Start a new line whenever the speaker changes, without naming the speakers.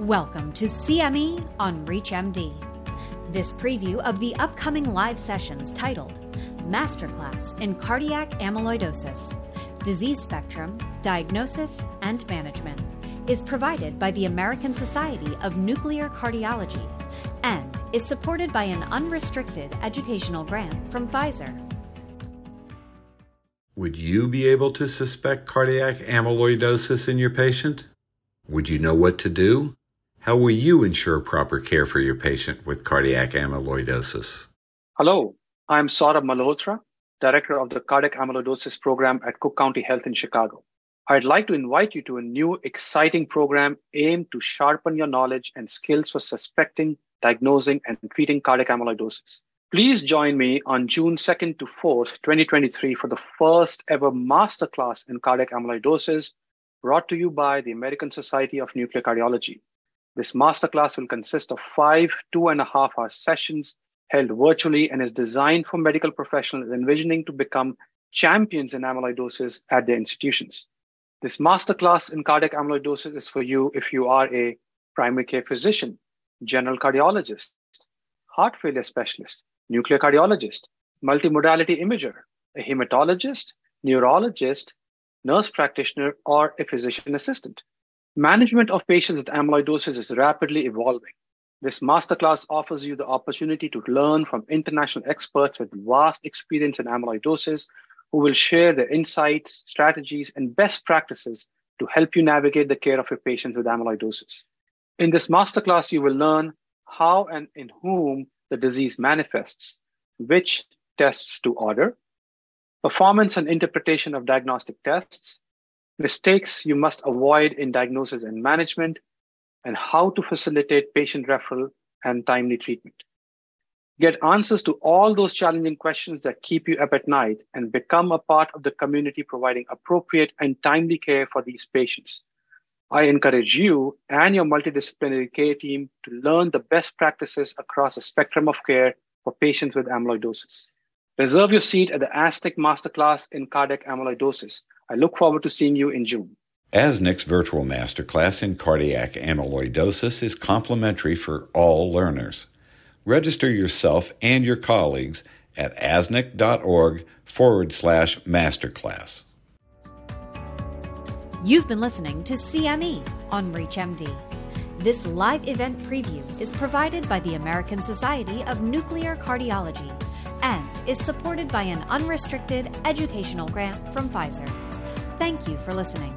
Welcome to CME on ReachMD. This preview of the upcoming live sessions titled Masterclass in Cardiac Amyloidosis Disease Spectrum, Diagnosis, and Management is provided by the American Society of Nuclear Cardiology and is supported by an unrestricted educational grant from Pfizer.
Would you be able to suspect cardiac amyloidosis in your patient? Would you know what to do? How will you ensure proper care for your patient with cardiac amyloidosis?
Hello, I'm Saurabh Malhotra, Director of the Cardiac Amyloidosis Program at Cook County Health in Chicago. I'd like to invite you to a new exciting program aimed to sharpen your knowledge and skills for suspecting, diagnosing, and treating cardiac amyloidosis. Please join me on June 2nd to 4th, 2023 for the first ever masterclass in cardiac amyloidosis brought to you by the American Society of Nuclear Cardiology. This masterclass will consist of five two and a half hour sessions held virtually and is designed for medical professionals envisioning to become champions in amyloidosis at their institutions. This masterclass in cardiac amyloidosis is for you if you are a primary care physician, general cardiologist, heart failure specialist, nuclear cardiologist, multimodality imager, a hematologist, neurologist, nurse practitioner, or a physician assistant. Management of patients with amyloidosis is rapidly evolving. This masterclass offers you the opportunity to learn from international experts with vast experience in amyloidosis who will share their insights, strategies, and best practices to help you navigate the care of your patients with amyloidosis. In this masterclass, you will learn how and in whom the disease manifests, which tests to order, performance and interpretation of diagnostic tests, mistakes you must avoid in diagnosis and management, and how to facilitate patient referral and timely treatment. Get answers to all those challenging questions that keep you up at night and become a part of the community providing appropriate and timely care for these patients. I encourage you and your multidisciplinary care team to learn the best practices across a spectrum of care for patients with amyloidosis. Reserve your seat at the ASNC Masterclass in Cardiac Amyloidosis I look forward to seeing you in June.
ASNC's virtual masterclass in cardiac amyloidosis is complimentary for all learners. Register yourself and your colleagues at asnc.org forward slash masterclass.
You've been listening to CME on ReachMD. This live event preview is provided by the American Society of Nuclear Cardiology and is supported by an unrestricted educational grant from Pfizer. Thank you for listening.